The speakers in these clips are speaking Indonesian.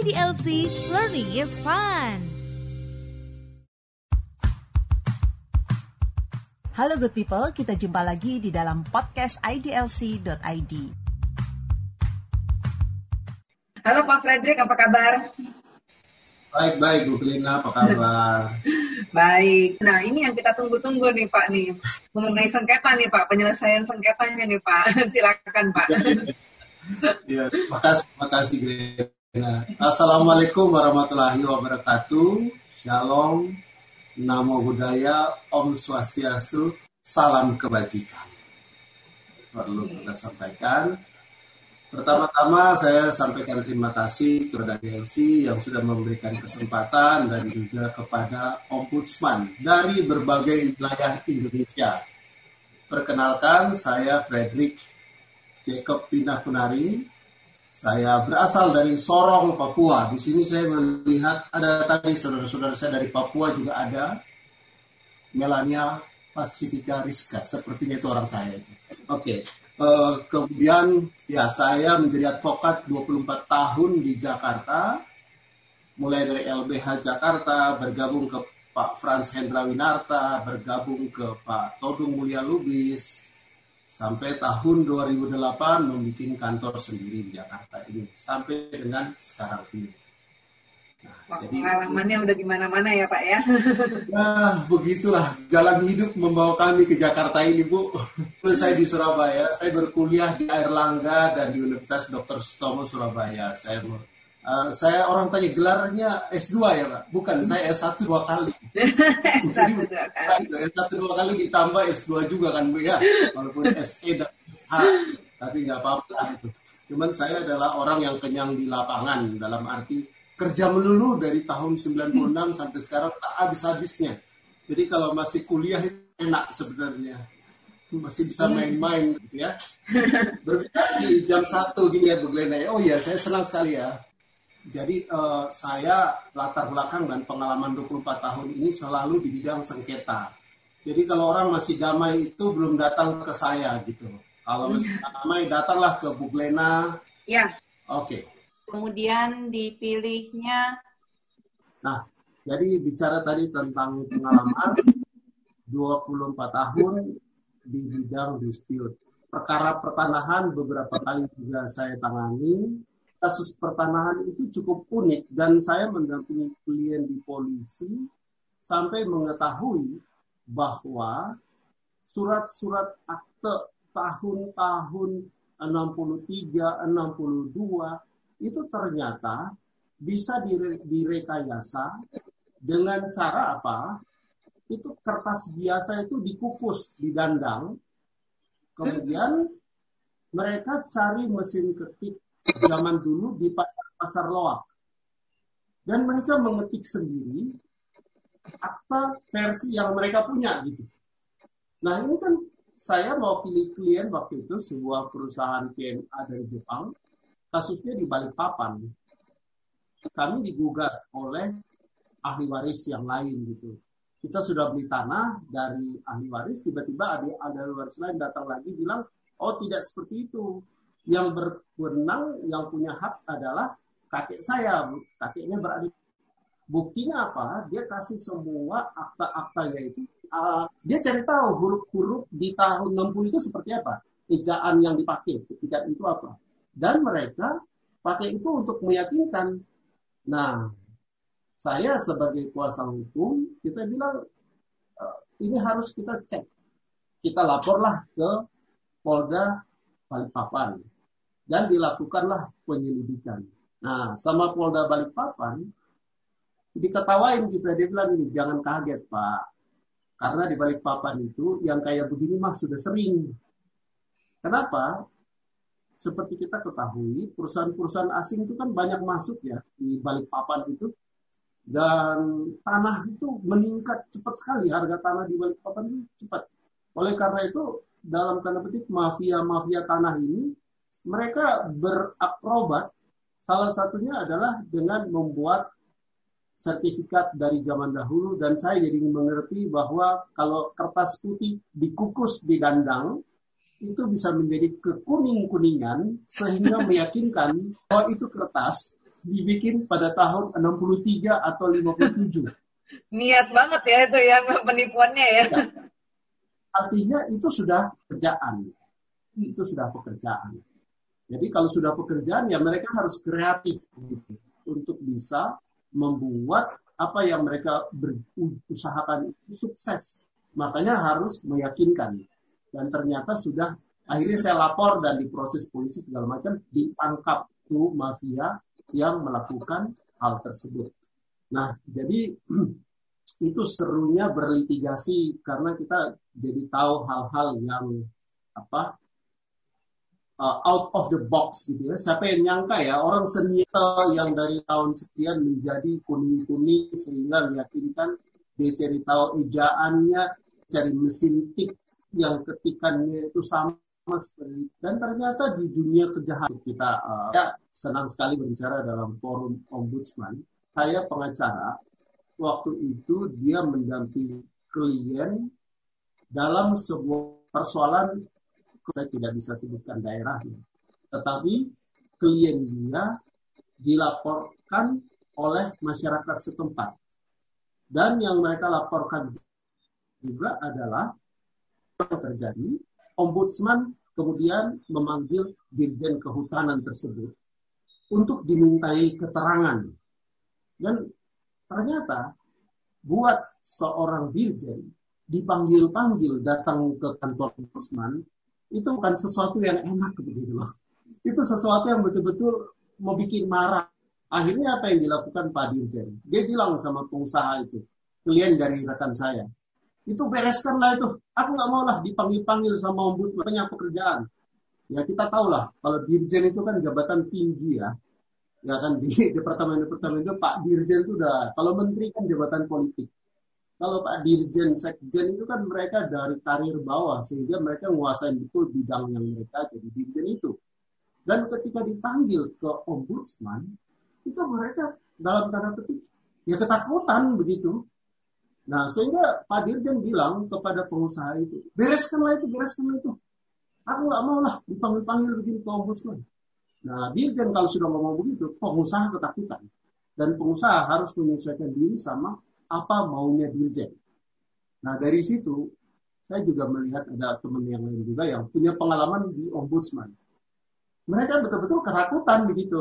IDLC Learning is Fun. Halo good people, kita jumpa lagi di dalam podcast idlc.id. Halo Pak Frederick, apa kabar? Baik, baik Bu Klina, apa kabar? Baik. Nah, ini yang kita tunggu-tunggu nih Pak nih. Mengenai sengketa nih Pak, penyelesaian sengketanya nih Pak. Silakan Pak. ya, terima kasih, terima Glena. Assalamualaikum warahmatullahi wabarakatuh. Shalom, Namo Buddhaya, Om Swastiastu, Salam Kebajikan. Perlu kita sampaikan Pertama-tama saya sampaikan terima kasih kepada DLC yang sudah memberikan kesempatan dan juga kepada Ombudsman dari berbagai wilayah Indonesia. Perkenalkan, saya Frederick Jacob Pinakunari. Saya berasal dari Sorong, Papua. Di sini saya melihat ada tadi saudara-saudara saya dari Papua juga ada. Melania Pasifika Rizka, sepertinya itu orang saya itu. Oke, okay. Uh, kemudian ya saya menjadi advokat 24 tahun di Jakarta, mulai dari LBH Jakarta, bergabung ke Pak Frans Hendra Winarta, bergabung ke Pak Todung Mulia Lubis, sampai tahun 2008 membuat kantor sendiri di Jakarta ini, sampai dengan sekarang ini. Nah, jadi pengalamannya udah gimana-mana ya Pak ya. Nah, begitulah jalan hidup membawa kami ke Jakarta ini Bu. saya di Surabaya, saya berkuliah di Airlangga dan di Universitas Dr. Sutomo Surabaya. Saya uh, saya orang tanya gelarnya S2 ya Pak? Bukan, saya S1 dua kali. S1 dua kali. S1 dua kali ditambah S2 juga kan Bu ya. Walaupun SE dan SH. Tapi nggak apa-apa itu. Cuman saya adalah orang yang kenyang di lapangan dalam arti kerja melulu dari tahun 96 sampai sekarang tak habis-habisnya. Jadi kalau masih kuliah enak sebenarnya. Masih bisa main-main gitu ya. Berbeda di jam satu gini ya Bu Glena. Oh iya, saya senang sekali ya. Jadi uh, saya latar belakang dan pengalaman 24 tahun ini selalu di bidang sengketa. Jadi kalau orang masih damai itu belum datang ke saya gitu. Kalau masih damai datanglah ke Bu Glena. Ya. Oke. Okay kemudian dipilihnya. Nah, jadi bicara tadi tentang pengalaman 24 tahun di bidang dispute. Perkara pertanahan beberapa kali juga saya tangani. Kasus pertanahan itu cukup unik dan saya mendampingi klien di polisi sampai mengetahui bahwa surat-surat akte tahun-tahun 63, 62 itu ternyata bisa dire, direkayasa dengan cara apa? Itu kertas biasa itu dikukus, didandang, kemudian mereka cari mesin ketik zaman dulu di pasar, loak. Dan mereka mengetik sendiri akta versi yang mereka punya gitu. Nah ini kan saya pilih klien waktu itu sebuah perusahaan PMA dari Jepang kasusnya di Balikpapan. Kami digugat oleh ahli waris yang lain gitu. Kita sudah beli tanah dari ahli waris, tiba-tiba ada ahli waris lain datang lagi bilang, oh tidak seperti itu. Yang berwenang, yang punya hak adalah kakek saya. Kakeknya berada Buktinya apa? Dia kasih semua akta-aktanya itu. Uh, dia cari tahu huruf-huruf di tahun 60 itu seperti apa. Ejaan yang dipakai ketika itu apa dan mereka pakai itu untuk meyakinkan. Nah, saya sebagai kuasa hukum, kita bilang e, ini harus kita cek. Kita laporlah ke Polda Balikpapan dan dilakukanlah penyelidikan. Nah, sama Polda Balikpapan diketawain kita dia bilang ini jangan kaget Pak. Karena di Balikpapan itu yang kayak begini mah sudah sering. Kenapa? seperti kita ketahui, perusahaan-perusahaan asing itu kan banyak masuk ya di balik papan itu. Dan tanah itu meningkat cepat sekali, harga tanah di balik papan itu cepat. Oleh karena itu, dalam tanda petik mafia-mafia tanah ini, mereka berakrobat, salah satunya adalah dengan membuat sertifikat dari zaman dahulu dan saya jadi mengerti bahwa kalau kertas putih dikukus di dandang itu bisa menjadi kekuning-kuningan sehingga meyakinkan bahwa itu kertas dibikin pada tahun 63 atau 57. Niat banget ya itu ya penipuannya ya. ya. Artinya itu sudah pekerjaan. Itu sudah pekerjaan. Jadi kalau sudah pekerjaan ya mereka harus kreatif gitu, untuk bisa membuat apa yang mereka berusahakan itu sukses. Makanya harus meyakinkan. Dan ternyata sudah akhirnya saya lapor dan diproses polisi segala macam ditangkap tuh mafia yang melakukan hal tersebut. Nah, jadi itu serunya berlitigasi karena kita jadi tahu hal-hal yang apa uh, out of the box gitu ya. Siapa yang nyangka ya orang senjata yang dari tahun sekian menjadi kuning-kuning sehingga meyakinkan dia cari tahu ejaannya, cari mesin tik yang ketikannya itu sama seperti dan ternyata di dunia kejahatan kita uh, ya senang sekali berbicara dalam forum ombudsman saya pengacara waktu itu dia mendampingi klien dalam sebuah persoalan saya tidak bisa sebutkan daerahnya tetapi klien dia dilaporkan oleh masyarakat setempat dan yang mereka laporkan juga adalah yang terjadi ombudsman kemudian memanggil dirjen kehutanan tersebut untuk dimintai keterangan. Dan ternyata buat seorang dirjen dipanggil-panggil datang ke kantor ombudsman itu bukan sesuatu yang enak begitu loh. Itu sesuatu yang betul-betul mau bikin marah. Akhirnya apa yang dilakukan Pak Dirjen? Dia bilang sama pengusaha itu, klien dari rekan saya, itu bereskanlah itu. Aku nggak mau lah dipanggil-panggil sama ombudsman banyak pekerjaan. Ya kita tahu lah kalau dirjen itu kan jabatan tinggi ya. Ya kan di departemen-departemen itu Pak Dirjen itu udah kalau menteri kan jabatan politik. Kalau Pak Dirjen, Sekjen itu kan mereka dari karir bawah sehingga mereka menguasai betul bidang yang mereka jadi Dirjen itu. Dan ketika dipanggil ke ombudsman, itu mereka dalam tanda petik ya ketakutan begitu Nah, sehingga Pak Dirjen bilang kepada pengusaha itu, bereskanlah itu, bereskanlah itu. Aku nggak mau lah dipanggil-panggil begini ke ombudsman. Nah, Dirjen kalau sudah ngomong begitu, pengusaha ketakutan. Dan pengusaha harus menyesuaikan diri sama apa maunya Dirjen. Nah, dari situ, saya juga melihat ada teman yang lain juga yang punya pengalaman di ombudsman. Mereka betul-betul ketakutan begitu.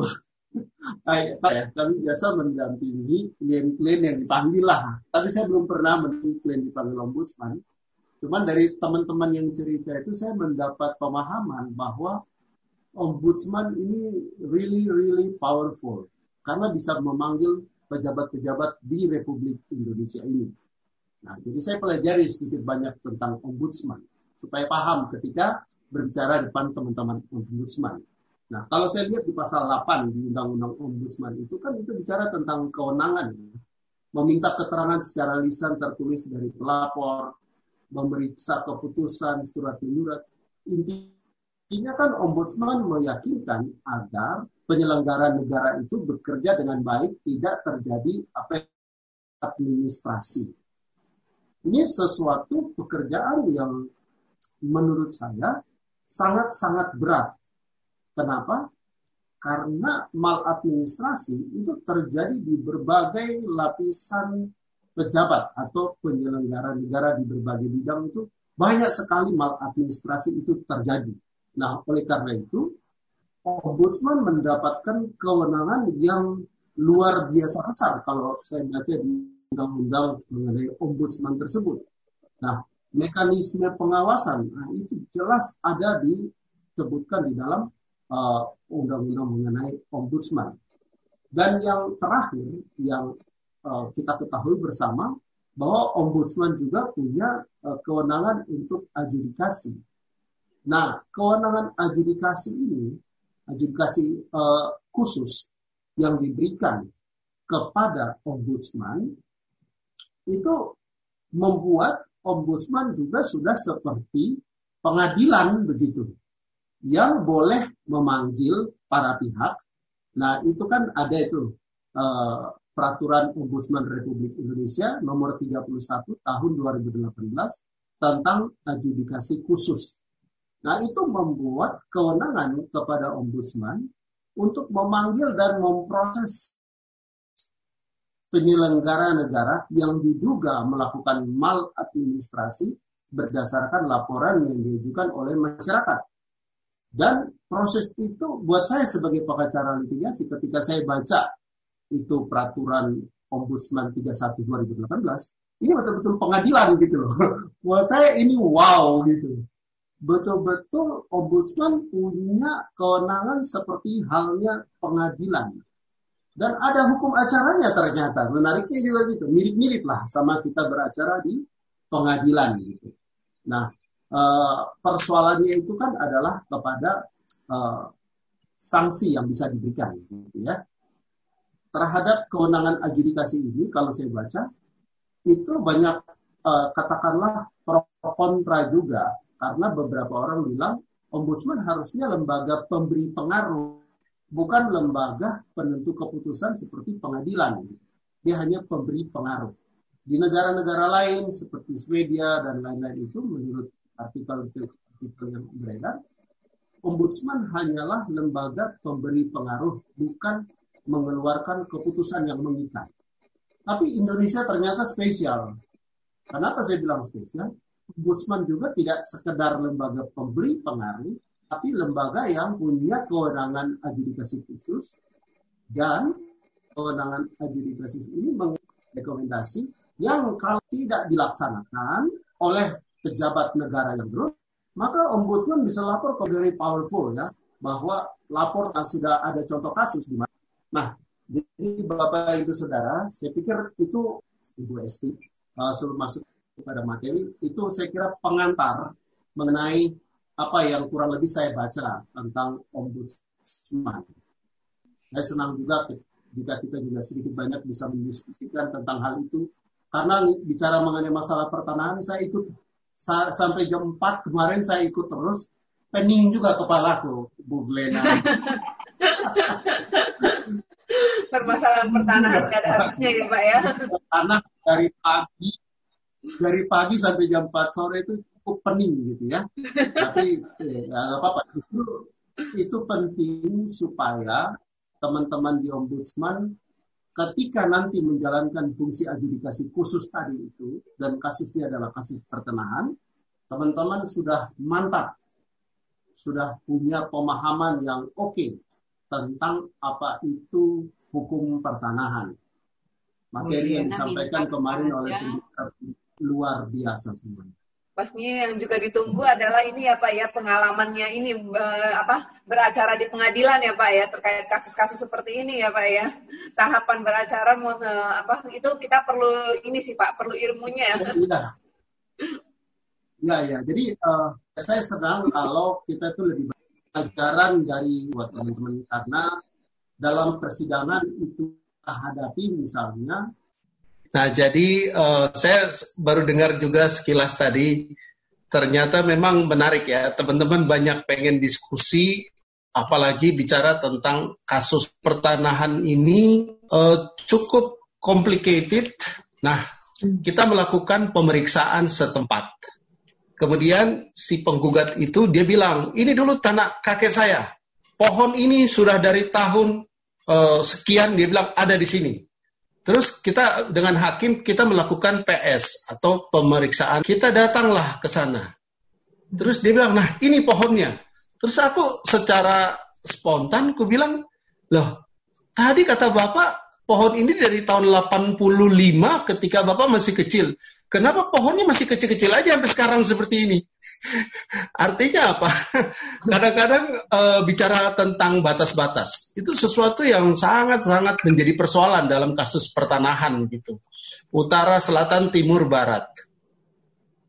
Kayak kami biasa mendampingi klien-klien yang dipanggil lah. Tapi saya belum pernah mendampingi klien dipanggil ombudsman. Cuman dari teman-teman yang cerita itu saya mendapat pemahaman bahwa ombudsman ini really really powerful karena bisa memanggil pejabat-pejabat di Republik Indonesia ini. Nah, jadi saya pelajari sedikit banyak tentang ombudsman supaya paham ketika berbicara depan teman-teman ombudsman. Nah, kalau saya lihat di pasal 8 di Undang-Undang Ombudsman itu kan itu bicara tentang kewenangan. Meminta keterangan secara lisan tertulis dari pelapor, memeriksa keputusan, surat menyurat. Intinya kan ombudsman meyakinkan agar penyelenggara negara itu bekerja dengan baik, tidak terjadi apa administrasi. Ini sesuatu pekerjaan yang menurut saya sangat-sangat berat Kenapa? Karena maladministrasi itu terjadi di berbagai lapisan pejabat atau penyelenggara negara di berbagai bidang itu banyak sekali maladministrasi itu terjadi. Nah, oleh karena itu, ombudsman mendapatkan kewenangan yang luar biasa besar kalau saya baca di undang-undang mengenai ombudsman tersebut. Nah, mekanisme pengawasan nah, itu jelas ada disebutkan di dalam Uh, undang-undang mengenai ombudsman. Dan yang terakhir yang uh, kita ketahui bersama bahwa ombudsman juga punya uh, kewenangan untuk adjudikasi. Nah, kewenangan adjudikasi ini, adjudikasi uh, khusus yang diberikan kepada ombudsman itu membuat ombudsman juga sudah seperti pengadilan begitu yang boleh memanggil para pihak. Nah, itu kan ada itu uh, peraturan Ombudsman Republik Indonesia nomor 31 tahun 2018 tentang adjudikasi khusus. Nah, itu membuat kewenangan kepada ombudsman untuk memanggil dan memproses penyelenggara negara yang diduga melakukan maladministrasi berdasarkan laporan yang diajukan oleh masyarakat. Dan proses itu buat saya sebagai pengacara litigasi ketika saya baca itu peraturan Ombudsman 31 2018, ini betul-betul pengadilan gitu loh. buat saya ini wow gitu. Betul-betul Ombudsman punya kewenangan seperti halnya pengadilan. Dan ada hukum acaranya ternyata. Menariknya juga gitu. Mirip-mirip lah sama kita beracara di pengadilan gitu. Nah, uh, persoalannya itu kan adalah kepada uh, sanksi yang bisa diberikan, gitu ya. Terhadap kewenangan adjudikasi ini, kalau saya baca, itu banyak uh, katakanlah pro kontra juga, karena beberapa orang bilang ombudsman harusnya lembaga pemberi pengaruh, bukan lembaga penentu keputusan seperti pengadilan. Dia hanya pemberi pengaruh. Di negara-negara lain seperti Swedia dan lain-lain itu menurut artikel-artikel yang beredar, ombudsman hanyalah lembaga pemberi pengaruh, bukan mengeluarkan keputusan yang mengikat. Tapi Indonesia ternyata spesial. Kenapa saya bilang spesial? Ombudsman juga tidak sekedar lembaga pemberi pengaruh, tapi lembaga yang punya kewenangan adjudikasi khusus dan kewenangan adjudikasi ini merekomendasi yang kalau tidak dilaksanakan oleh pejabat negara yang berut, maka ombudsman bisa lapor ke very powerful ya bahwa lapor sudah ada contoh kasus di mana. Nah, jadi Bapak Ibu Saudara, saya pikir itu Ibu Esti uh, masuk kepada materi itu saya kira pengantar mengenai apa yang kurang lebih saya baca tentang ombudsman. Saya senang juga jika kita juga sedikit banyak bisa mendiskusikan tentang hal itu karena bicara mengenai masalah pertanahan, saya ikut sa sampai jam 4 kemarin saya ikut terus. Pening juga kepalaku, Bu Glena. Permasalahan pertanahan gak ada habisnya ya Pak ya. Anak dari pagi, dari pagi sampai jam 4 sore itu cukup pening gitu ya. Tapi ya, apa-apa. Itu, itu penting supaya teman-teman di Ombudsman ketika nanti menjalankan fungsi adjudikasi khusus tadi itu dan kasusnya adalah kasus pertenahan, teman-teman sudah mantap, sudah punya pemahaman yang oke okay tentang apa itu hukum pertanahan. Materi yang disampaikan kemarin oleh luar biasa semuanya pastinya yang juga ditunggu adalah ini ya Pak ya pengalamannya ini apa beracara di pengadilan ya Pak ya terkait kasus-kasus seperti ini ya Pak ya tahapan beracara uh, apa itu kita perlu ini sih Pak perlu ilmunya ya. Iya. Ya ya jadi uh, saya senang kalau kita itu lebih ajaran dari buat teman-teman karena dalam persidangan itu hadapi misalnya Nah, jadi uh, saya baru dengar juga sekilas tadi, ternyata memang menarik ya, teman-teman banyak pengen diskusi, apalagi bicara tentang kasus pertanahan ini uh, cukup complicated. Nah, kita melakukan pemeriksaan setempat. Kemudian si penggugat itu dia bilang, ini dulu tanah kakek saya. Pohon ini sudah dari tahun uh, sekian, dia bilang ada di sini Terus kita dengan hakim kita melakukan PS atau pemeriksaan. Kita datanglah ke sana. Terus dia bilang, nah ini pohonnya. Terus aku secara spontan aku bilang, loh tadi kata bapak pohon ini dari tahun 85 ketika bapak masih kecil. Kenapa pohonnya masih kecil-kecil aja sampai sekarang seperti ini? Artinya apa? Kadang-kadang e, bicara tentang batas-batas itu sesuatu yang sangat-sangat menjadi persoalan dalam kasus pertanahan gitu. Utara, selatan, timur, barat.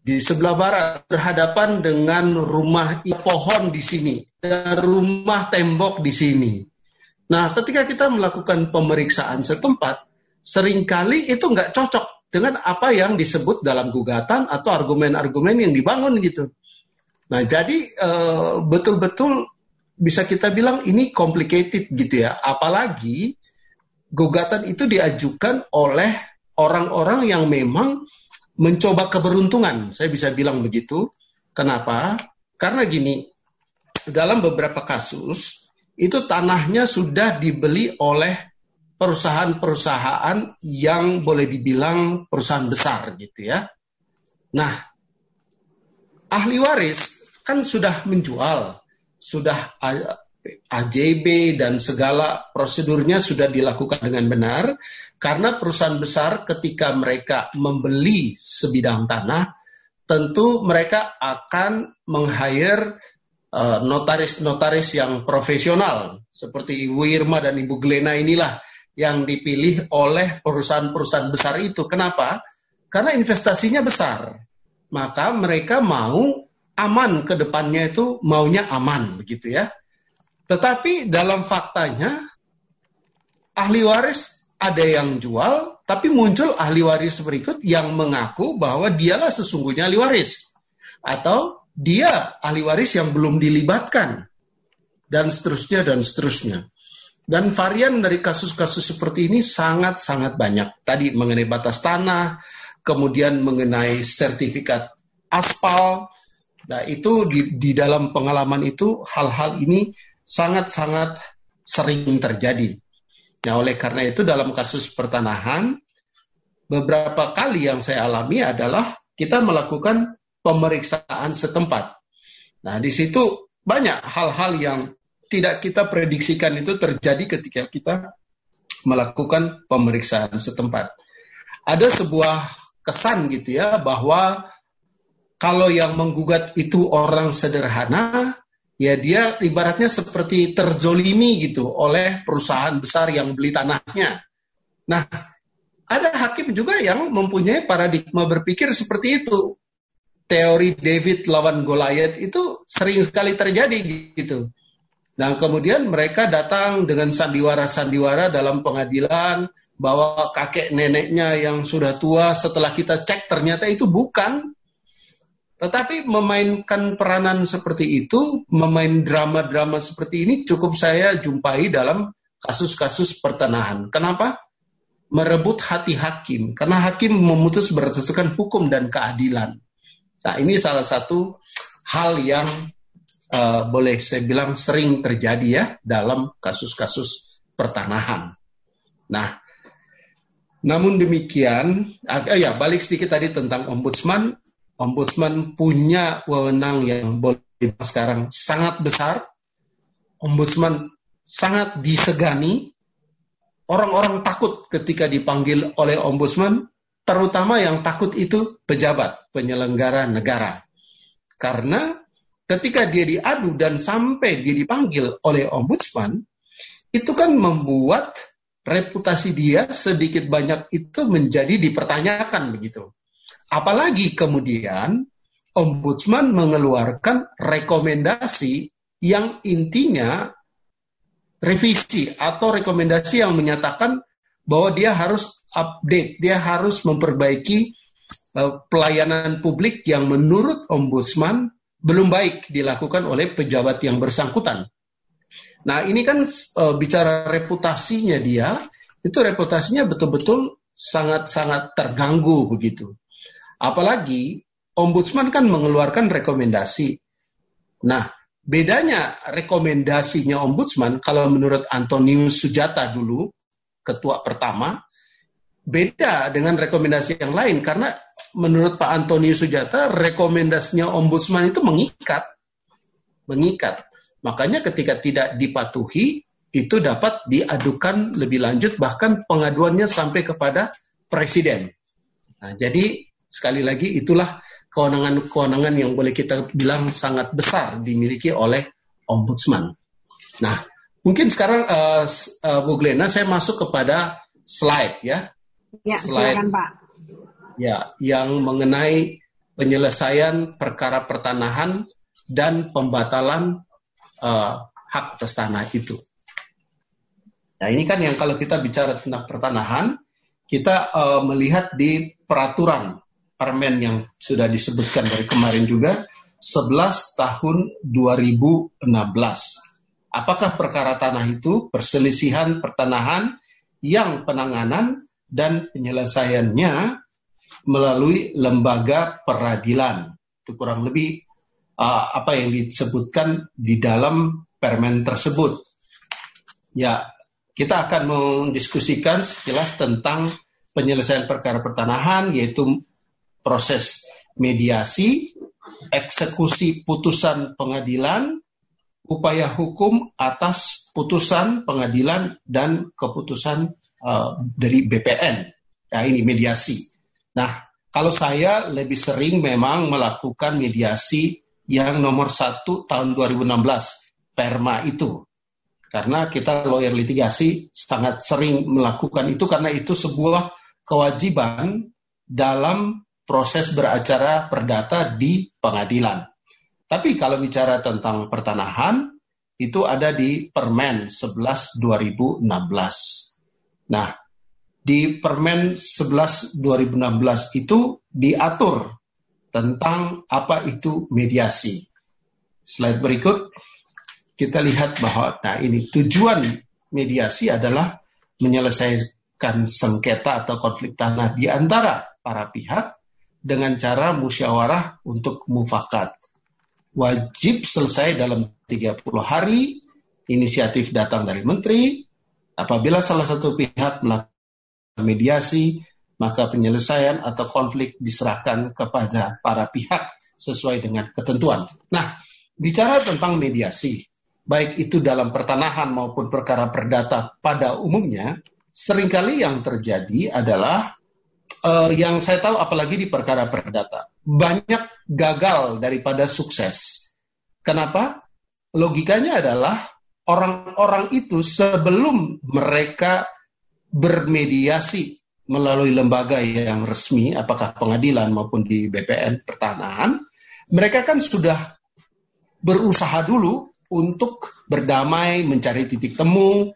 Di sebelah barat berhadapan dengan rumah pohon di sini dan rumah tembok di sini. Nah, ketika kita melakukan pemeriksaan setempat, sering kali itu nggak cocok dengan apa yang disebut dalam gugatan atau argumen-argumen yang dibangun gitu. Nah, jadi eh, betul-betul bisa kita bilang ini complicated gitu ya. Apalagi gugatan itu diajukan oleh orang-orang yang memang mencoba keberuntungan. Saya bisa bilang begitu. Kenapa? Karena gini, dalam beberapa kasus itu tanahnya sudah dibeli oleh perusahaan-perusahaan yang boleh dibilang perusahaan besar gitu ya. Nah, ahli waris kan sudah menjual, sudah AJB dan segala prosedurnya sudah dilakukan dengan benar karena perusahaan besar ketika mereka membeli sebidang tanah tentu mereka akan meng-hire uh, notaris-notaris yang profesional seperti Ibu Irma dan Ibu Glena inilah yang dipilih oleh perusahaan-perusahaan besar itu. Kenapa? Karena investasinya besar. Maka mereka mau aman ke depannya itu maunya aman begitu ya. Tetapi dalam faktanya ahli waris ada yang jual, tapi muncul ahli waris berikut yang mengaku bahwa dialah sesungguhnya ahli waris. Atau dia ahli waris yang belum dilibatkan. Dan seterusnya dan seterusnya. Dan varian dari kasus-kasus seperti ini sangat-sangat banyak. Tadi mengenai batas tanah, kemudian mengenai sertifikat aspal. Nah, itu di, di dalam pengalaman itu hal-hal ini sangat-sangat sering terjadi. Nah, oleh karena itu dalam kasus pertanahan, beberapa kali yang saya alami adalah kita melakukan pemeriksaan setempat. Nah, di situ banyak hal-hal yang tidak kita prediksikan itu terjadi ketika kita melakukan pemeriksaan setempat. Ada sebuah kesan gitu ya bahwa kalau yang menggugat itu orang sederhana, ya dia ibaratnya seperti terzolimi gitu oleh perusahaan besar yang beli tanahnya. Nah, ada hakim juga yang mempunyai paradigma berpikir seperti itu. Teori David lawan Goliath itu sering sekali terjadi gitu. Nah, kemudian mereka datang dengan sandiwara-sandiwara dalam pengadilan bahwa kakek neneknya yang sudah tua setelah kita cek ternyata itu bukan tetapi memainkan peranan seperti itu, memain drama-drama seperti ini cukup saya jumpai dalam kasus-kasus pertanahan. Kenapa? Merebut hati hakim. Karena hakim memutus berdasarkan hukum dan keadilan. Nah ini salah satu hal yang uh, boleh saya bilang sering terjadi ya dalam kasus-kasus pertanahan. Nah, namun demikian, uh, ya balik sedikit tadi tentang ombudsman, Ombudsman punya wewenang yang boleh sekarang sangat besar. Ombudsman sangat disegani. Orang-orang takut ketika dipanggil oleh ombudsman, terutama yang takut itu pejabat, penyelenggara negara. Karena ketika dia diadu dan sampai dia dipanggil oleh ombudsman, itu kan membuat reputasi dia sedikit banyak itu menjadi dipertanyakan begitu. Apalagi kemudian ombudsman mengeluarkan rekomendasi yang intinya revisi atau rekomendasi yang menyatakan bahwa dia harus update, dia harus memperbaiki uh, pelayanan publik yang menurut ombudsman belum baik dilakukan oleh pejabat yang bersangkutan. Nah, ini kan uh, bicara reputasinya dia, itu reputasinya betul-betul sangat-sangat terganggu begitu. Apalagi ombudsman kan mengeluarkan rekomendasi. Nah, bedanya rekomendasinya ombudsman kalau menurut Antonius Sujata dulu, ketua pertama, beda dengan rekomendasi yang lain karena menurut Pak Antonius Sujata rekomendasinya ombudsman itu mengikat. Mengikat. Makanya ketika tidak dipatuhi itu dapat diadukan lebih lanjut bahkan pengaduannya sampai kepada presiden. Nah, jadi Sekali lagi itulah kewenangan-kewenangan yang boleh kita bilang sangat besar dimiliki oleh ombudsman. Nah, mungkin sekarang uh, uh, Bu Glena saya masuk kepada slide ya. Ya, slide, silakan Pak. Ya, yang mengenai penyelesaian perkara pertanahan dan pembatalan uh, hak atas tanah itu. Nah, ini kan yang kalau kita bicara tentang pertanahan, kita uh, melihat di peraturan permen yang sudah disebutkan dari kemarin juga 11 tahun 2016. Apakah perkara tanah itu perselisihan pertanahan yang penanganan dan penyelesaiannya melalui lembaga peradilan. Itu kurang lebih uh, apa yang disebutkan di dalam permen tersebut. Ya, kita akan mendiskusikan sekilas tentang penyelesaian perkara pertanahan, yaitu proses mediasi, eksekusi putusan pengadilan, upaya hukum atas putusan pengadilan dan keputusan uh, dari BPN. Ya, ini mediasi. Nah, kalau saya lebih sering memang melakukan mediasi yang nomor satu tahun 2016, Perma itu. Karena kita lawyer litigasi sangat sering melakukan itu karena itu sebuah kewajiban dalam proses beracara perdata di pengadilan. Tapi kalau bicara tentang pertanahan, itu ada di Permen 11 2016. Nah, di Permen 11 2016 itu diatur tentang apa itu mediasi. Slide berikut kita lihat bahwa nah ini tujuan mediasi adalah menyelesaikan sengketa atau konflik tanah di antara para pihak dengan cara musyawarah untuk mufakat. Wajib selesai dalam 30 hari, inisiatif datang dari menteri. Apabila salah satu pihak melakukan mediasi, maka penyelesaian atau konflik diserahkan kepada para pihak sesuai dengan ketentuan. Nah, bicara tentang mediasi, baik itu dalam pertanahan maupun perkara perdata pada umumnya, sering kali yang terjadi adalah uh, yang saya tahu apalagi di perkara perdata, banyak gagal daripada sukses. Kenapa? Logikanya adalah orang-orang itu sebelum mereka bermediasi melalui lembaga yang resmi, apakah pengadilan maupun di BPN pertanahan, mereka kan sudah berusaha dulu untuk berdamai, mencari titik temu,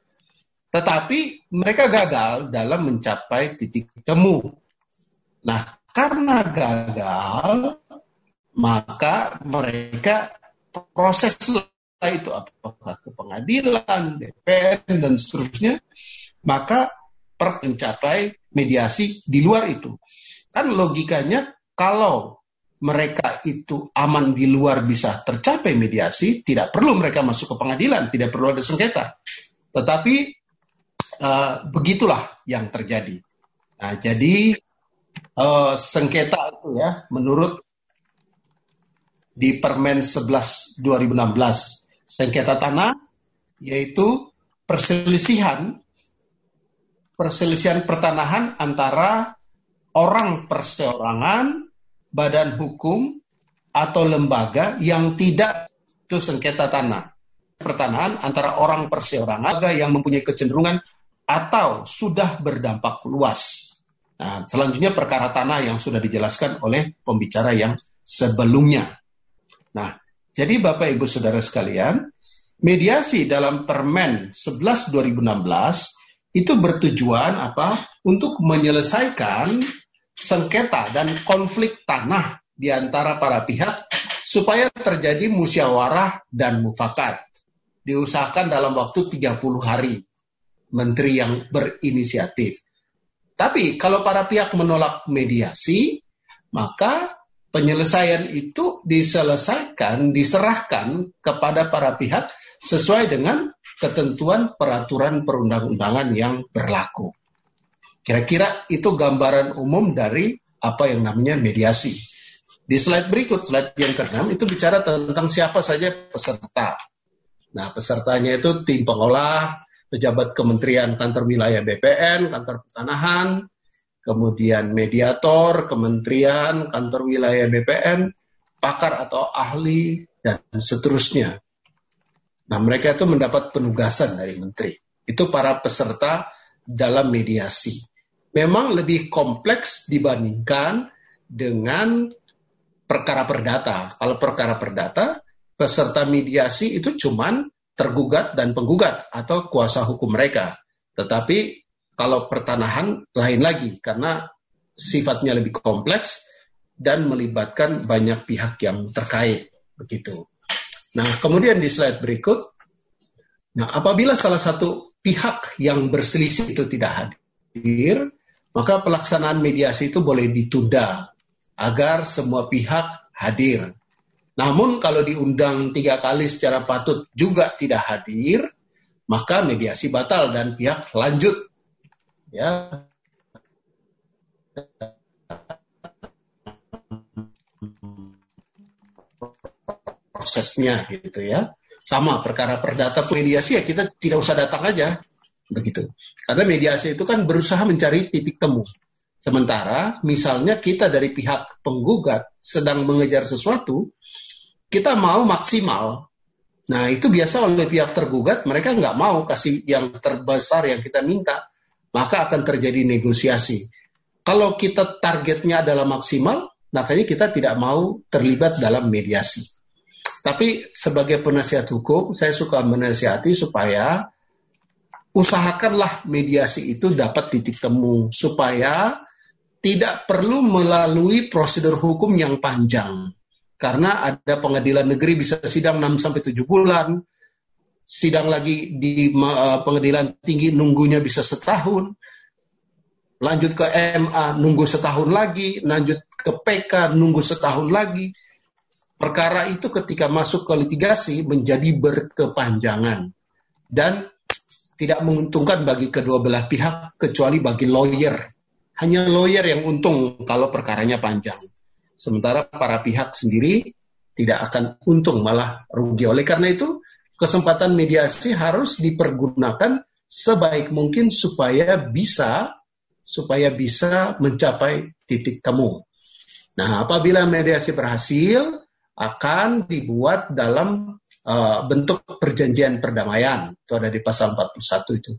tetapi mereka gagal dalam mencapai titik temu. Nah, karena gagal, maka mereka proses itu apakah ke pengadilan, DPN dan seterusnya, maka per mencapai mediasi di luar itu. Kan logikanya kalau mereka itu aman di luar bisa tercapai mediasi, tidak perlu mereka masuk ke pengadilan, tidak perlu ada sengketa. Tetapi uh, begitulah yang terjadi. Nah, jadi uh, sengketa itu ya, menurut di Permen 11 2016 sengketa tanah yaitu perselisihan perselisihan pertanahan antara orang perseorangan badan hukum atau lembaga yang tidak itu sengketa tanah. Pertanahan antara orang perseorangan yang mempunyai kecenderungan atau sudah berdampak luas. Nah, selanjutnya perkara tanah yang sudah dijelaskan oleh pembicara yang sebelumnya. Nah, jadi Bapak Ibu Saudara sekalian, mediasi dalam Permen 11 2016 itu bertujuan apa? Untuk menyelesaikan sengketa dan konflik tanah di antara para pihak supaya terjadi musyawarah dan mufakat. Diusahakan dalam waktu 30 hari menteri yang berinisiatif. Tapi kalau para pihak menolak mediasi, maka penyelesaian itu diselesaikan, diserahkan kepada para pihak sesuai dengan ketentuan peraturan perundang-undangan yang berlaku. Kira-kira itu gambaran umum dari apa yang namanya mediasi. Di slide berikut, slide yang ke-6 itu bicara tentang siapa saja peserta. Nah, pesertanya itu tim pengolah, pejabat kementerian kantor wilayah BPN, kantor pertanahan, kemudian mediator, kementerian, kantor wilayah BPN, pakar atau ahli, dan seterusnya. Nah, mereka itu mendapat penugasan dari menteri. Itu para peserta dalam mediasi memang lebih kompleks dibandingkan dengan perkara perdata. Kalau perkara perdata, peserta mediasi itu cuman tergugat dan penggugat atau kuasa hukum mereka. Tetapi kalau pertanahan lain lagi karena sifatnya lebih kompleks dan melibatkan banyak pihak yang terkait begitu. Nah, kemudian di slide berikut, nah apabila salah satu pihak yang berselisih itu tidak hadir, maka pelaksanaan mediasi itu boleh ditunda agar semua pihak hadir. Namun kalau diundang tiga kali secara patut juga tidak hadir, maka mediasi batal dan pihak lanjut ya prosesnya gitu ya. Sama perkara perdata mediasi ya kita tidak usah datang aja begitu. Karena mediasi itu kan berusaha mencari titik temu. Sementara misalnya kita dari pihak penggugat sedang mengejar sesuatu, kita mau maksimal. Nah itu biasa oleh pihak tergugat mereka nggak mau kasih yang terbesar yang kita minta, maka akan terjadi negosiasi. Kalau kita targetnya adalah maksimal, makanya kita tidak mau terlibat dalam mediasi. Tapi sebagai penasihat hukum, saya suka menasihati supaya usahakanlah mediasi itu dapat titik temu supaya tidak perlu melalui prosedur hukum yang panjang. Karena ada pengadilan negeri bisa sidang 6 sampai 7 bulan, sidang lagi di uh, pengadilan tinggi nunggunya bisa setahun, lanjut ke MA nunggu setahun lagi, lanjut ke PK nunggu setahun lagi perkara itu ketika masuk ke litigasi menjadi berkepanjangan dan tidak menguntungkan bagi kedua belah pihak kecuali bagi lawyer. Hanya lawyer yang untung kalau perkaranya panjang. Sementara para pihak sendiri tidak akan untung malah rugi. Oleh karena itu, kesempatan mediasi harus dipergunakan sebaik mungkin supaya bisa supaya bisa mencapai titik temu. Nah, apabila mediasi berhasil, akan dibuat dalam uh, bentuk perjanjian perdamaian. Itu ada di pasal 41 itu.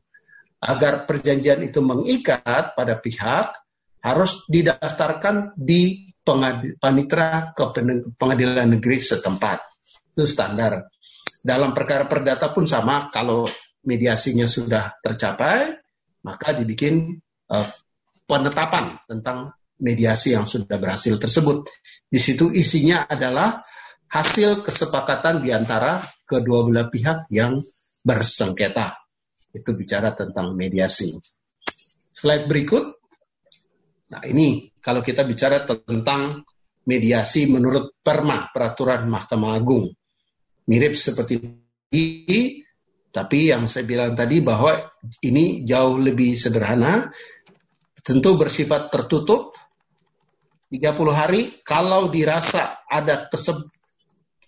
Agar perjanjian itu mengikat pada pihak, harus didaftarkan di panitra ke pengadilan negeri setempat. Itu standar. Dalam perkara perdata pun sama, kalau mediasinya sudah tercapai, maka dibikin uh, penetapan tentang mediasi yang sudah berhasil tersebut. Di situ isinya adalah hasil kesepakatan di antara kedua belah pihak yang bersengketa. Itu bicara tentang mediasi. Slide berikut. Nah ini kalau kita bicara tentang mediasi menurut perma peraturan Mahkamah Agung. Mirip seperti ini, tapi yang saya bilang tadi bahwa ini jauh lebih sederhana, tentu bersifat tertutup, 30 hari kalau dirasa ada keseb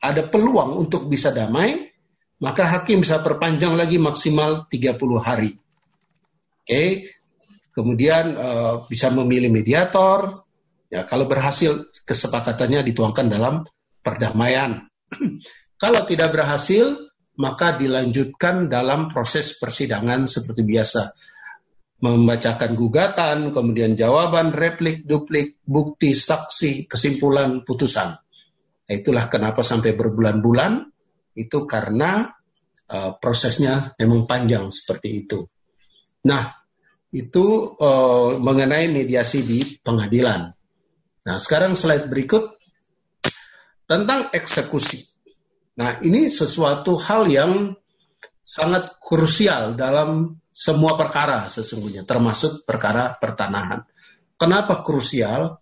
ada peluang untuk bisa damai, maka hakim bisa perpanjang lagi maksimal 30 hari. Oke. Okay. Kemudian uh, bisa memilih mediator. Ya, kalau berhasil kesepakatannya dituangkan dalam perdamaian. kalau tidak berhasil, maka dilanjutkan dalam proses persidangan seperti biasa membacakan gugatan, kemudian jawaban, replik, duplik, bukti, saksi, kesimpulan, putusan. Itulah kenapa sampai berbulan-bulan itu karena uh, prosesnya memang panjang seperti itu. Nah, itu uh, mengenai mediasi di pengadilan. Nah, sekarang slide berikut tentang eksekusi. Nah, ini sesuatu hal yang sangat krusial dalam semua perkara sesungguhnya, termasuk perkara pertanahan. Kenapa krusial?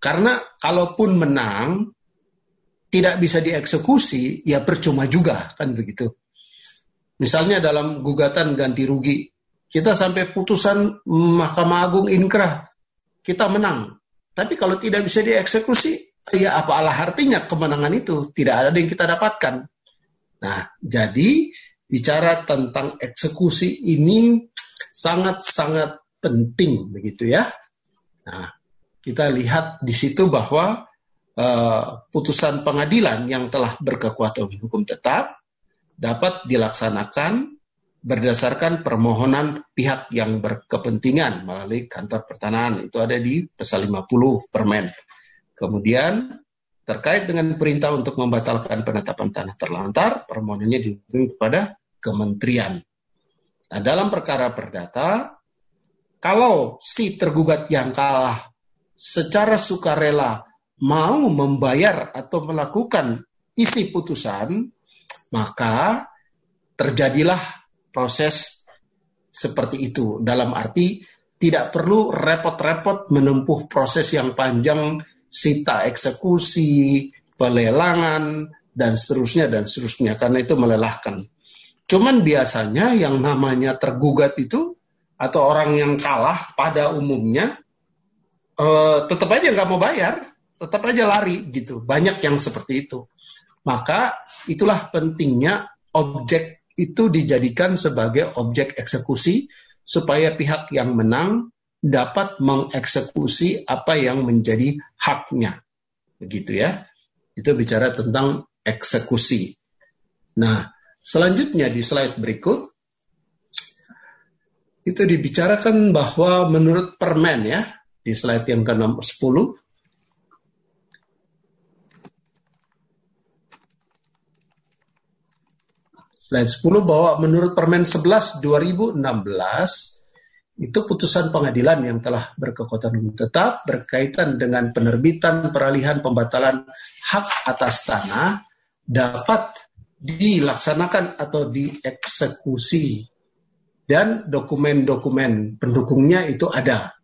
Karena kalaupun menang, tidak bisa dieksekusi, ya percuma juga, kan begitu. Misalnya dalam gugatan ganti rugi, kita sampai putusan Mahkamah Agung inkrah, kita menang. Tapi kalau tidak bisa dieksekusi, ya apalah artinya kemenangan itu? Tidak ada yang kita dapatkan. Nah, jadi bicara tentang eksekusi ini sangat-sangat penting begitu ya. Nah, kita lihat di situ bahwa uh, putusan pengadilan yang telah berkekuatan hukum tetap dapat dilaksanakan berdasarkan permohonan pihak yang berkepentingan melalui kantor pertanahan. Itu ada di pasal 50 Permen. Kemudian Terkait dengan perintah untuk membatalkan penetapan tanah terlantar, permohonannya dihubungi kepada kementerian. Nah, dalam perkara perdata, kalau si tergugat yang kalah secara sukarela mau membayar atau melakukan isi putusan, maka terjadilah proses seperti itu. Dalam arti tidak perlu repot-repot menempuh proses yang panjang sita eksekusi, pelelangan, dan seterusnya dan seterusnya karena itu melelahkan. Cuman biasanya yang namanya tergugat itu atau orang yang kalah pada umumnya uh, tetap aja nggak mau bayar, tetap aja lari gitu. Banyak yang seperti itu. Maka itulah pentingnya objek itu dijadikan sebagai objek eksekusi supaya pihak yang menang dapat mengeksekusi apa yang menjadi haknya. Begitu ya. Itu bicara tentang eksekusi. Nah, selanjutnya di slide berikut itu dibicarakan bahwa menurut permen ya, di slide yang ke-10 Slide 10 bahwa menurut Permen 11 2016 itu putusan pengadilan yang telah berkekuatan hukum tetap berkaitan dengan penerbitan peralihan pembatalan hak atas tanah dapat dilaksanakan atau dieksekusi dan dokumen-dokumen pendukungnya itu ada.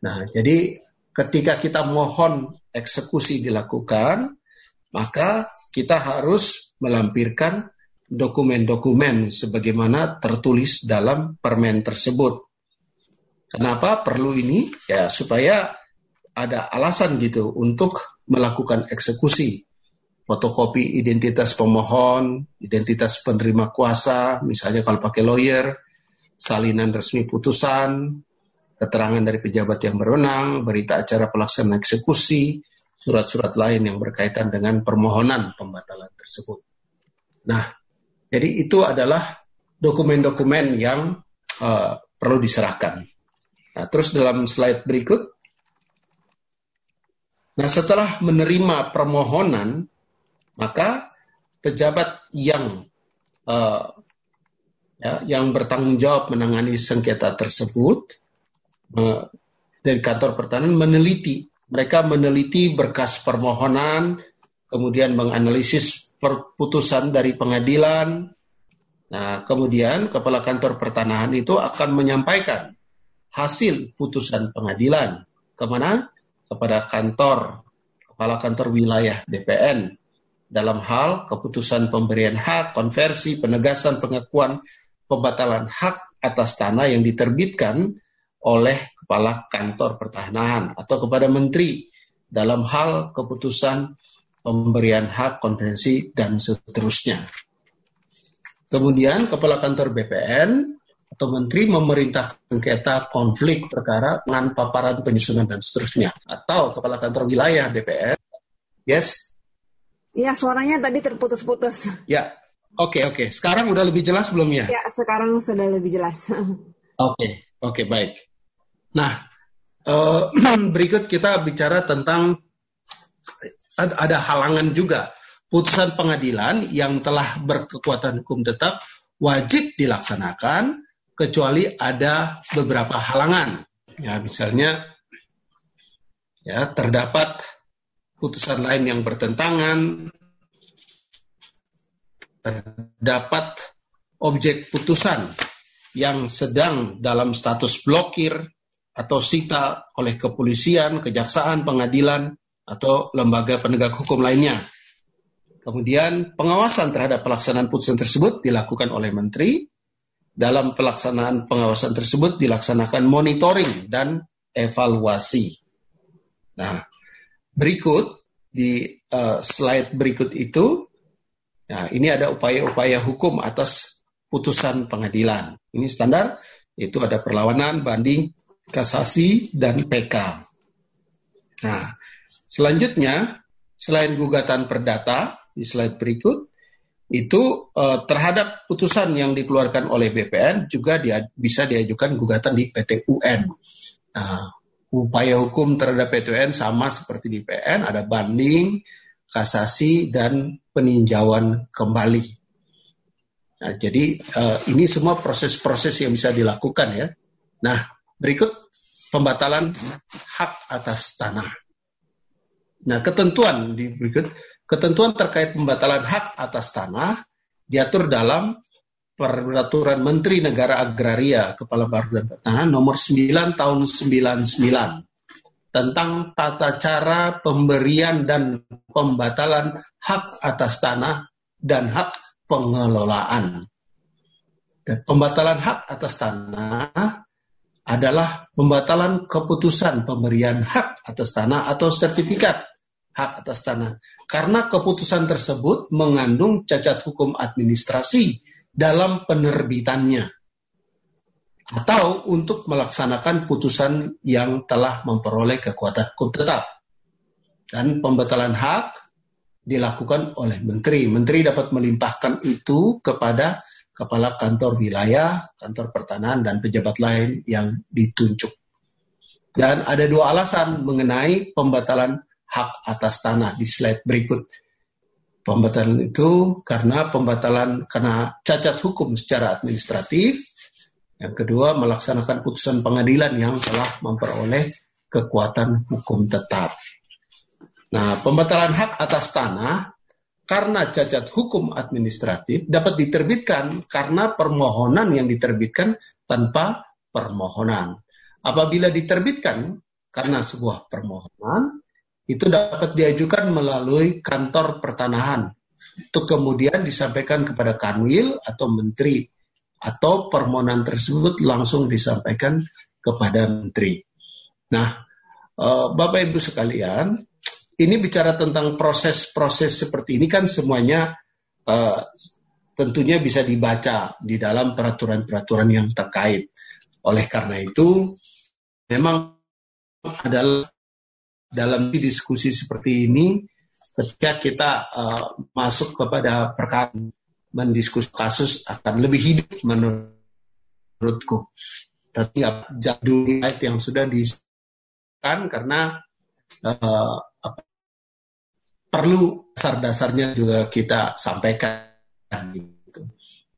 Nah, jadi ketika kita mohon eksekusi dilakukan, maka kita harus melampirkan dokumen-dokumen sebagaimana tertulis dalam permen tersebut. Kenapa perlu ini? Ya supaya ada alasan gitu untuk melakukan eksekusi. Fotokopi identitas pemohon, identitas penerima kuasa, misalnya kalau pakai lawyer, salinan resmi putusan, keterangan dari pejabat yang berwenang, berita acara pelaksanaan eksekusi, surat-surat lain yang berkaitan dengan permohonan pembatalan tersebut. Nah, jadi itu adalah dokumen-dokumen yang uh, perlu diserahkan. Nah, terus dalam slide berikut, nah setelah menerima permohonan, maka pejabat yang uh, ya, yang bertanggung jawab menangani sengketa tersebut uh, dari kantor pertahanan meneliti, mereka meneliti berkas permohonan, kemudian menganalisis perputusan dari pengadilan. Nah, kemudian kepala kantor pertanahan itu akan menyampaikan hasil putusan pengadilan ke mana? Kepada kantor kepala kantor wilayah BPN dalam hal keputusan pemberian hak, konversi, penegasan, pengakuan, pembatalan hak atas tanah yang diterbitkan oleh kepala kantor pertahanan atau kepada menteri dalam hal keputusan pemberian hak konvensi, dan seterusnya. Kemudian Kepala Kantor BPN atau Menteri memerintah sengketa konflik perkara dengan paparan penyusunan dan seterusnya. Atau Kepala Kantor Wilayah BPN. Yes? Iya, suaranya tadi terputus-putus. Ya, oke okay, oke. Okay. Sekarang udah lebih jelas belum ya? Ya, sekarang sudah lebih jelas. Oke, okay, oke okay, baik. Nah, uh, berikut kita bicara tentang ada halangan juga. Putusan pengadilan yang telah berkekuatan hukum tetap wajib dilaksanakan kecuali ada beberapa halangan. Ya, misalnya ya terdapat putusan lain yang bertentangan, terdapat objek putusan yang sedang dalam status blokir atau sita oleh kepolisian, kejaksaan, pengadilan, atau lembaga penegak hukum lainnya. Kemudian pengawasan terhadap pelaksanaan putusan tersebut dilakukan oleh menteri. Dalam pelaksanaan pengawasan tersebut dilaksanakan monitoring dan evaluasi. Nah, berikut di uh, slide berikut itu, nah ini ada upaya-upaya hukum atas putusan pengadilan. Ini standar, itu ada perlawanan, banding, kasasi, dan PK. Nah, Selanjutnya, selain gugatan perdata di slide berikut, itu eh, terhadap putusan yang dikeluarkan oleh BPN juga dia, bisa diajukan gugatan di PT UN. Nah, upaya hukum terhadap PT UN sama seperti di PN, ada banding, kasasi, dan peninjauan kembali. Nah, jadi eh, ini semua proses-proses yang bisa dilakukan ya. Nah, berikut pembatalan hak atas tanah. Nah, ketentuan di berikut, ketentuan terkait pembatalan hak atas tanah diatur dalam Peraturan Menteri Negara Agraria Kepala Baru dan Pertanahan nomor 9 tahun 99 tentang tata cara pemberian dan pembatalan hak atas tanah dan hak pengelolaan. Dan pembatalan hak atas tanah adalah pembatalan keputusan pemberian hak atas tanah atau sertifikat hak atas tanah. Karena keputusan tersebut mengandung cacat hukum administrasi dalam penerbitannya atau untuk melaksanakan putusan yang telah memperoleh kekuatan hukum tetap. Dan pembatalan hak dilakukan oleh menteri. Menteri dapat melimpahkan itu kepada kepala kantor wilayah, kantor pertanahan, dan pejabat lain yang ditunjuk. Dan ada dua alasan mengenai pembatalan hak atas tanah di slide berikut. Pembatalan itu karena pembatalan karena cacat hukum secara administratif. Yang kedua, melaksanakan putusan pengadilan yang telah memperoleh kekuatan hukum tetap. Nah, pembatalan hak atas tanah karena cacat hukum administratif dapat diterbitkan karena permohonan yang diterbitkan tanpa permohonan. Apabila diterbitkan karena sebuah permohonan, itu dapat diajukan melalui kantor pertanahan untuk kemudian disampaikan kepada kanwil atau menteri atau permohonan tersebut langsung disampaikan kepada menteri. Nah, eh, Bapak Ibu sekalian, ini bicara tentang proses-proses seperti ini kan semuanya uh, tentunya bisa dibaca di dalam peraturan-peraturan yang terkait. Oleh karena itu, memang adalah dalam diskusi seperti ini, ketika kita uh, masuk kepada perkara mendiskus kasus akan lebih hidup menurutku. Tapi jadul yang sudah disebutkan karena uh, perlu dasar-dasarnya juga kita sampaikan. Gitu.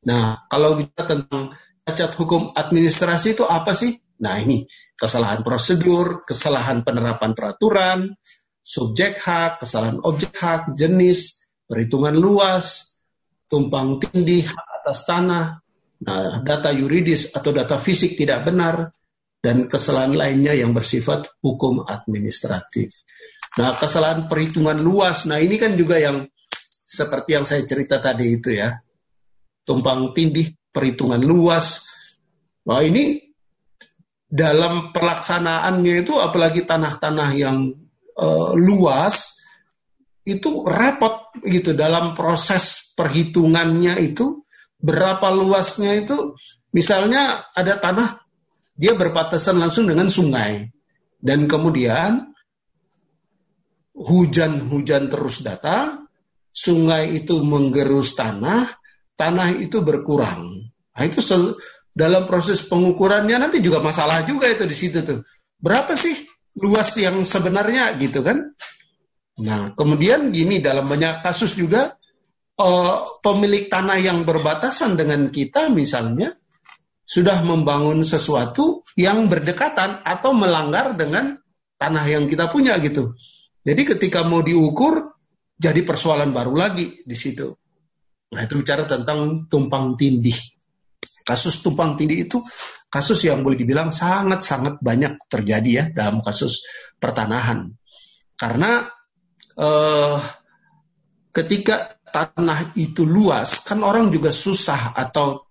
Nah, kalau bicara tentang cacat hukum administrasi itu apa sih? Nah, ini kesalahan prosedur, kesalahan penerapan peraturan, subjek hak, kesalahan objek hak, jenis, perhitungan luas, tumpang tindih hak atas tanah, nah, data yuridis atau data fisik tidak benar, dan kesalahan lainnya yang bersifat hukum administratif. Nah, kesalahan perhitungan luas. Nah, ini kan juga yang seperti yang saya cerita tadi itu ya. Tumpang tindih perhitungan luas. Nah, ini dalam pelaksanaannya itu apalagi tanah-tanah yang uh, luas itu repot gitu dalam proses perhitungannya itu berapa luasnya itu misalnya ada tanah dia berpatasan langsung dengan sungai dan kemudian hujan-hujan terus datang, sungai itu menggerus tanah, tanah itu berkurang. Nah, itu dalam proses pengukurannya nanti juga masalah juga itu di situ tuh. Berapa sih luas yang sebenarnya gitu kan? Nah, kemudian gini dalam banyak kasus juga uh, pemilik tanah yang berbatasan dengan kita misalnya sudah membangun sesuatu yang berdekatan atau melanggar dengan tanah yang kita punya gitu. Jadi ketika mau diukur, jadi persoalan baru lagi di situ. Nah itu bicara tentang tumpang tindih. Kasus tumpang tindih itu kasus yang boleh dibilang sangat-sangat banyak terjadi ya dalam kasus pertanahan. Karena eh, ketika tanah itu luas, kan orang juga susah atau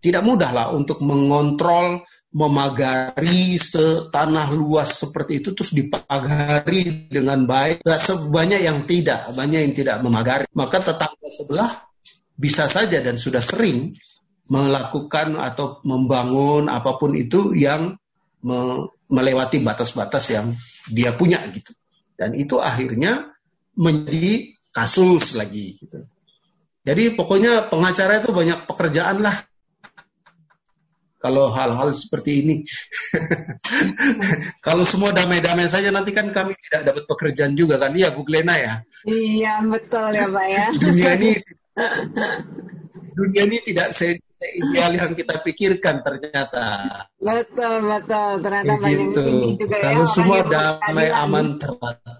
tidak mudah lah untuk mengontrol memagari setanah luas seperti itu terus dipagari dengan baik. Gak sebanyak yang tidak, banyak yang tidak memagari. Maka tetangga sebelah bisa saja dan sudah sering melakukan atau membangun apa pun itu yang me melewati batas-batas yang dia punya gitu. Dan itu akhirnya menjadi kasus lagi gitu. Jadi pokoknya pengacara itu banyak pekerjaan lah kalau hal-hal seperti ini. kalau semua damai-damai saja nanti kan kami tidak dapat pekerjaan juga kan, iya Bu Glena ya. Iya betul ya Pak ya. dunia ini dunia ini tidak ideal yang kita pikirkan ternyata. Betul betul ternyata Begitu. banyak ini juga ya, Kalau ya. semua damai aman terbatas.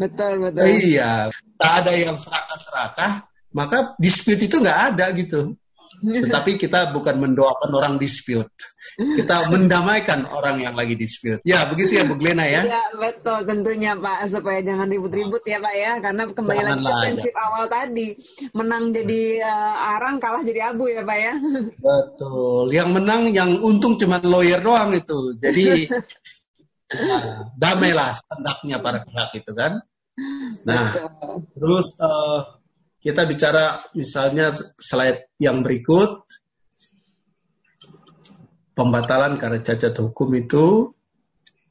betul betul. Iya, tak ada yang serakah-serakah maka dispute itu nggak ada gitu. Tetapi kita bukan mendoakan orang dispute. Kita mendamaikan orang yang lagi dispute. Ya, begitu ya Bu Glena ya. Ya betul tentunya Pak supaya jangan ribut-ribut ya Pak ya karena kembali lagi ke Janganlah, prinsip awal tadi menang jadi eh, arang kalah jadi abu ya Pak ya. Betul. Yang menang, yang untung cuma lawyer doang itu. Jadi nah, damailah hendaknya para pihak itu kan. Nah, Betul. terus eh, kita bicara misalnya slide yang berikut pembatalan karena cacat hukum itu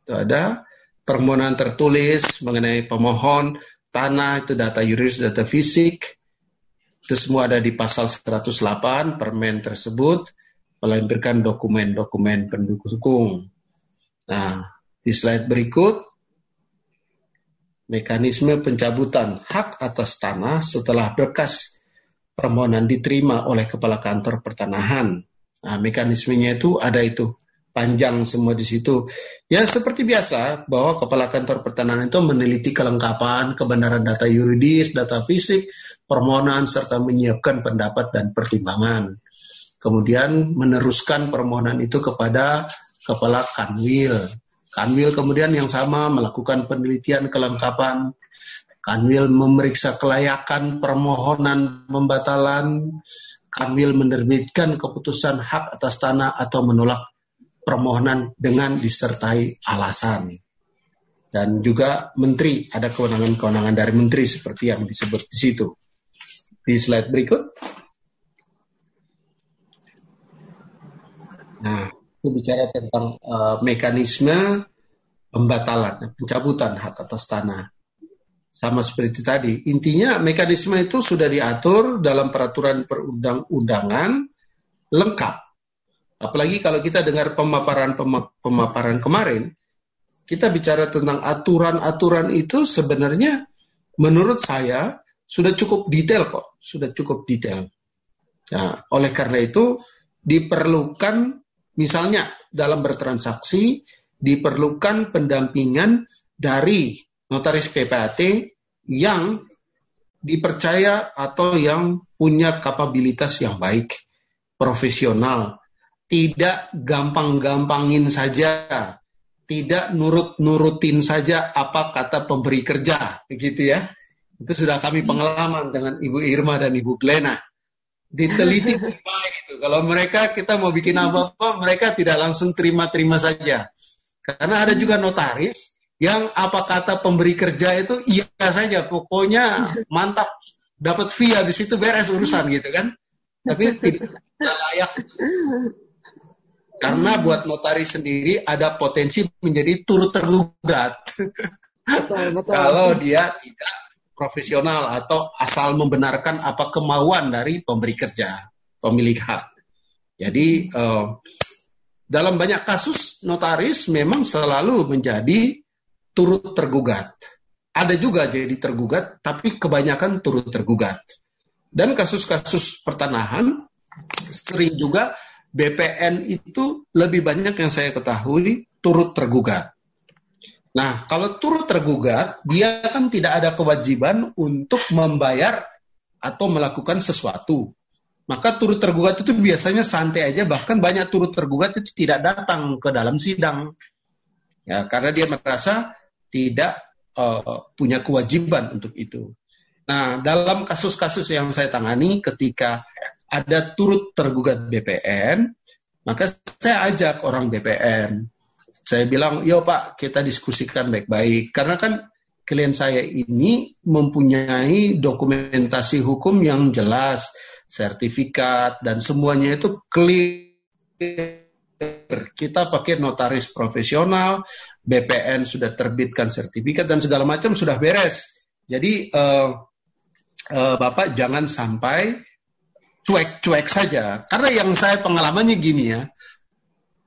itu ada permohonan tertulis mengenai pemohon tanah itu data yuridis data fisik itu semua ada di pasal 108 permen tersebut melampirkan dokumen-dokumen pendukung. Nah, di slide berikut mekanisme pencabutan hak atas tanah setelah berkas permohonan diterima oleh kepala kantor pertanahan. Nah, mekanismenya itu ada itu panjang semua di situ. Ya seperti biasa bahwa kepala kantor pertanahan itu meneliti kelengkapan, kebenaran data yuridis, data fisik, permohonan serta menyiapkan pendapat dan pertimbangan. Kemudian meneruskan permohonan itu kepada kepala kanwil. Kanwil kemudian yang sama melakukan penelitian kelengkapan. Kanwil memeriksa kelayakan permohonan pembatalan. Kanwil menerbitkan keputusan hak atas tanah atau menolak permohonan dengan disertai alasan. Dan juga menteri, ada kewenangan-kewenangan dari menteri seperti yang disebut di situ. Di slide berikut. Nah, itu bicara tentang uh, mekanisme pembatalan, pencabutan hak atas tanah. Sama seperti tadi, intinya mekanisme itu sudah diatur dalam peraturan perundang-undangan lengkap. Apalagi kalau kita dengar pemaparan pemaparan kemarin, kita bicara tentang aturan-aturan itu sebenarnya menurut saya sudah cukup detail kok, sudah cukup detail. Nah, oleh karena itu diperlukan misalnya dalam bertransaksi diperlukan pendampingan dari notaris PPAT yang dipercaya atau yang punya kapabilitas yang baik, profesional, tidak gampang-gampangin saja, tidak nurut-nurutin saja apa kata pemberi kerja, begitu ya. Itu sudah kami pengalaman dengan Ibu Irma dan Ibu Glena. Diteliti baik itu. Kalau mereka kita mau bikin apa-apa, mereka tidak langsung terima-terima saja. Karena ada juga notaris yang apa kata pemberi kerja itu iya saja, pokoknya mantap, dapat fee habis itu beres urusan gitu kan. Tapi tidak layak. Karena buat notaris sendiri ada potensi menjadi turut tergugat. Betul, betul. Kalau dia tidak profesional atau asal membenarkan apa kemauan dari pemberi kerja, pemilik hak. Jadi eh, dalam banyak kasus notaris memang selalu menjadi turut tergugat. Ada juga jadi tergugat, tapi kebanyakan turut tergugat. Dan kasus-kasus pertanahan sering juga BPN itu lebih banyak yang saya ketahui turut tergugat. Nah, kalau turut tergugat, dia kan tidak ada kewajiban untuk membayar atau melakukan sesuatu. Maka turut tergugat itu biasanya santai aja, bahkan banyak turut tergugat itu tidak datang ke dalam sidang. Ya, karena dia merasa tidak uh, punya kewajiban untuk itu. Nah, dalam kasus-kasus yang saya tangani ketika ada turut tergugat BPN, maka saya ajak orang BPN. Saya bilang, yuk Pak, kita diskusikan baik-baik. Karena kan klien saya ini mempunyai dokumentasi hukum yang jelas, sertifikat, dan semuanya itu clear. Kita pakai notaris profesional, BPN sudah terbitkan sertifikat, dan segala macam sudah beres. Jadi, uh, uh, Bapak jangan sampai cuek-cuek saja. Karena yang saya pengalamannya gini ya,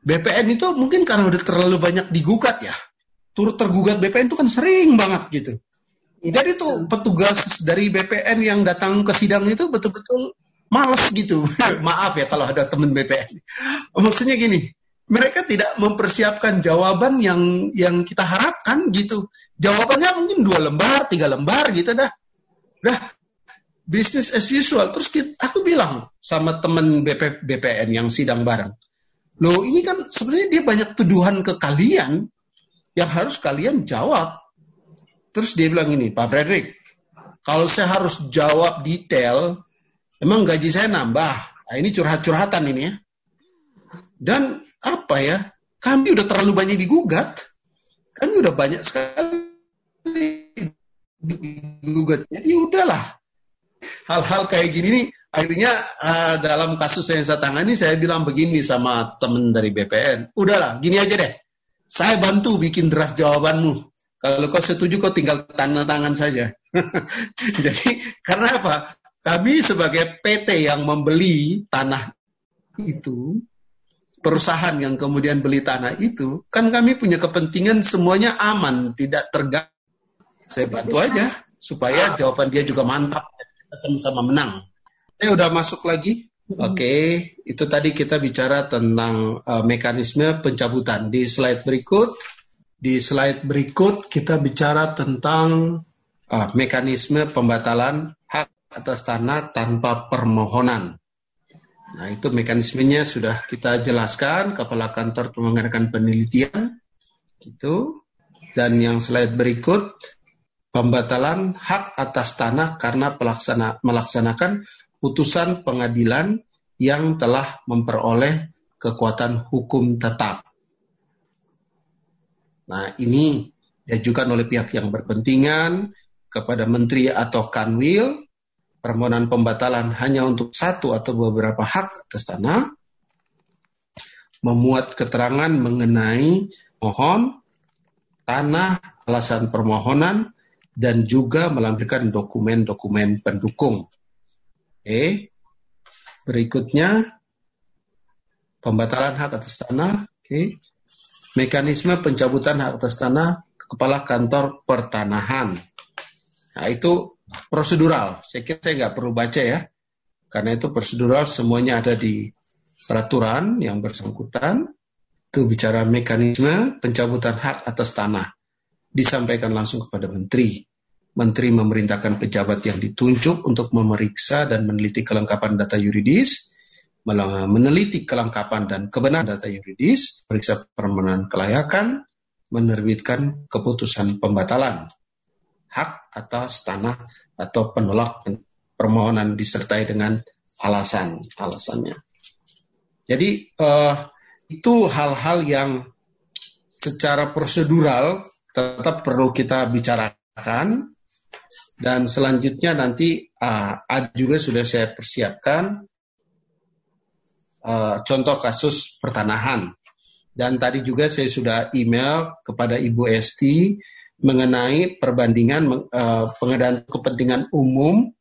BPN itu mungkin karena udah terlalu banyak digugat ya. Turut tergugat BPN itu kan sering banget gitu. Ya, Jadi tuh petugas dari BPN yang datang ke sidang itu betul-betul males gitu. Maaf ya kalau ada teman BPN. Maksudnya gini, mereka tidak mempersiapkan jawaban yang yang kita harapkan gitu. Jawabannya mungkin dua lembar, tiga lembar gitu dah. Dah business as usual. Terus kita, aku bilang sama teman BP, BPN yang sidang bareng, loh ini kan sebenarnya dia banyak tuduhan ke kalian yang harus kalian jawab. Terus dia bilang ini, Pak Frederick, kalau saya harus jawab detail, emang gaji saya nambah. Nah, ini curhat-curhatan ini ya. Dan apa ya, kami udah terlalu banyak digugat. Kami udah banyak sekali digugat. Jadi udahlah, hal-hal kayak gini nih akhirnya uh, dalam kasus yang saya tangani saya bilang begini sama temen dari BPN udahlah gini aja deh. Saya bantu bikin draft jawabanmu. Kalau kau setuju kau tinggal tanda tangan saja. Jadi karena apa? Kami sebagai PT yang membeli tanah itu perusahaan yang kemudian beli tanah itu kan kami punya kepentingan semuanya aman tidak terganggu saya bantu aja supaya jawaban dia juga mantap sama-sama menang. Ini udah masuk lagi. Oke, okay. itu tadi kita bicara tentang uh, mekanisme pencabutan. Di slide berikut, di slide berikut kita bicara tentang uh, mekanisme pembatalan hak atas tanah tanpa permohonan. Nah, itu mekanismenya sudah kita jelaskan, Kepala Kantor mengadakan penelitian, itu. Dan yang slide berikut, pembatalan hak atas tanah karena pelaksana, melaksanakan putusan pengadilan yang telah memperoleh kekuatan hukum tetap. Nah, ini diajukan oleh pihak yang berpentingan kepada menteri atau kanwil permohonan pembatalan hanya untuk satu atau beberapa hak atas tanah memuat keterangan mengenai mohon tanah alasan permohonan dan juga melampirkan dokumen-dokumen pendukung. Oke. Berikutnya pembatalan hak atas tanah. Oke. Mekanisme pencabutan hak atas tanah kepala kantor pertanahan. Nah, itu prosedural. Saya kira saya nggak perlu baca ya. Karena itu prosedural semuanya ada di peraturan yang bersangkutan. Itu bicara mekanisme pencabutan hak atas tanah. Disampaikan langsung kepada menteri. Menteri memerintahkan pejabat yang ditunjuk untuk memeriksa dan meneliti kelengkapan data yuridis, meneliti kelengkapan dan kebenaran data yuridis, periksa permohonan kelayakan, menerbitkan keputusan pembatalan hak atas tanah atau penolak permohonan disertai dengan alasan alasannya. Jadi uh, itu hal-hal yang secara prosedural tetap perlu kita bicarakan dan selanjutnya nanti uh, ada juga sudah saya persiapkan uh, contoh kasus pertanahan. Dan tadi juga saya sudah email kepada Ibu Esti mengenai perbandingan uh, pengadaan kepentingan umum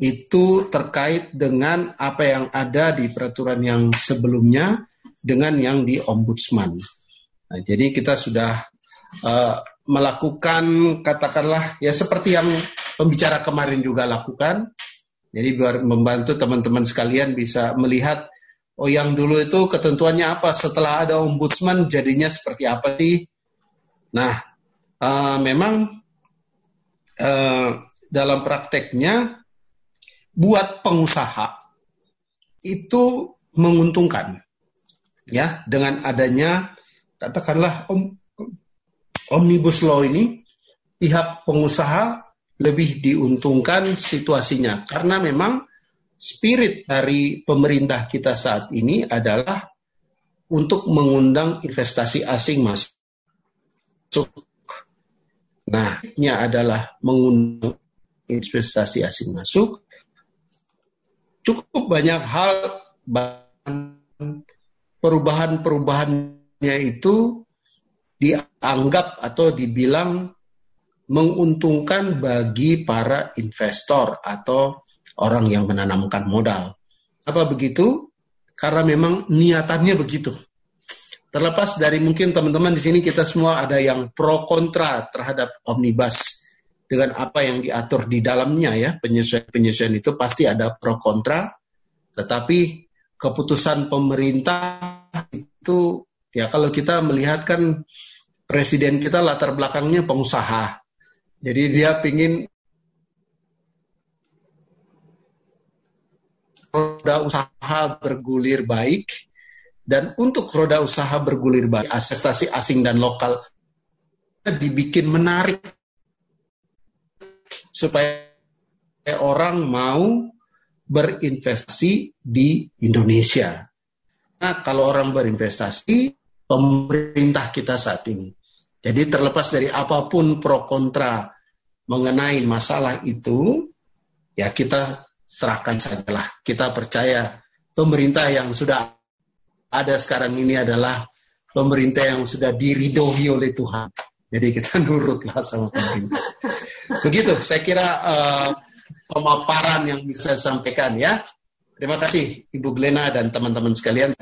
itu terkait dengan apa yang ada di peraturan yang sebelumnya dengan yang di ombudsman. Nah, jadi kita sudah uh, melakukan katakanlah ya seperti yang pembicara kemarin juga lakukan. Jadi biar membantu teman-teman sekalian bisa melihat oh yang dulu itu ketentuannya apa setelah ada ombudsman jadinya seperti apa sih. Nah, uh, memang uh, dalam prakteknya buat pengusaha itu menguntungkan ya dengan adanya katakanlah om, Omnibus Law ini pihak pengusaha lebih diuntungkan situasinya karena memang spirit dari pemerintah kita saat ini adalah untuk mengundang investasi asing masuk. Nah, ini adalah mengundang investasi asing masuk. Cukup banyak hal perubahan-perubahannya itu dianggap atau dibilang menguntungkan bagi para investor atau orang yang menanamkan modal. Apa begitu? Karena memang niatannya begitu. Terlepas dari mungkin teman-teman di sini kita semua ada yang pro kontra terhadap omnibus dengan apa yang diatur di dalamnya ya penyesuaian-penyesuaian itu pasti ada pro kontra. Tetapi keputusan pemerintah itu ya kalau kita melihat kan presiden kita latar belakangnya pengusaha. Jadi dia pingin roda usaha bergulir baik dan untuk roda usaha bergulir baik, investasi asing dan lokal dibikin menarik supaya orang mau berinvestasi di Indonesia. Nah, kalau orang berinvestasi, pemerintah kita saat ini. Jadi terlepas dari apa pun pro kontra mengenai masalah itu, ya kita serahkan sajalah. Kita percaya pemerintah yang sudah ada sekarang ini adalah pemerintah yang sudah diridhoi oleh Tuhan. Jadi kita nurutlah sama pemerintah. Begitu, saya kira uh, pemaparan yang bisa saya sampaikan ya. Terima kasih Ibu Glena dan teman-teman sekalian.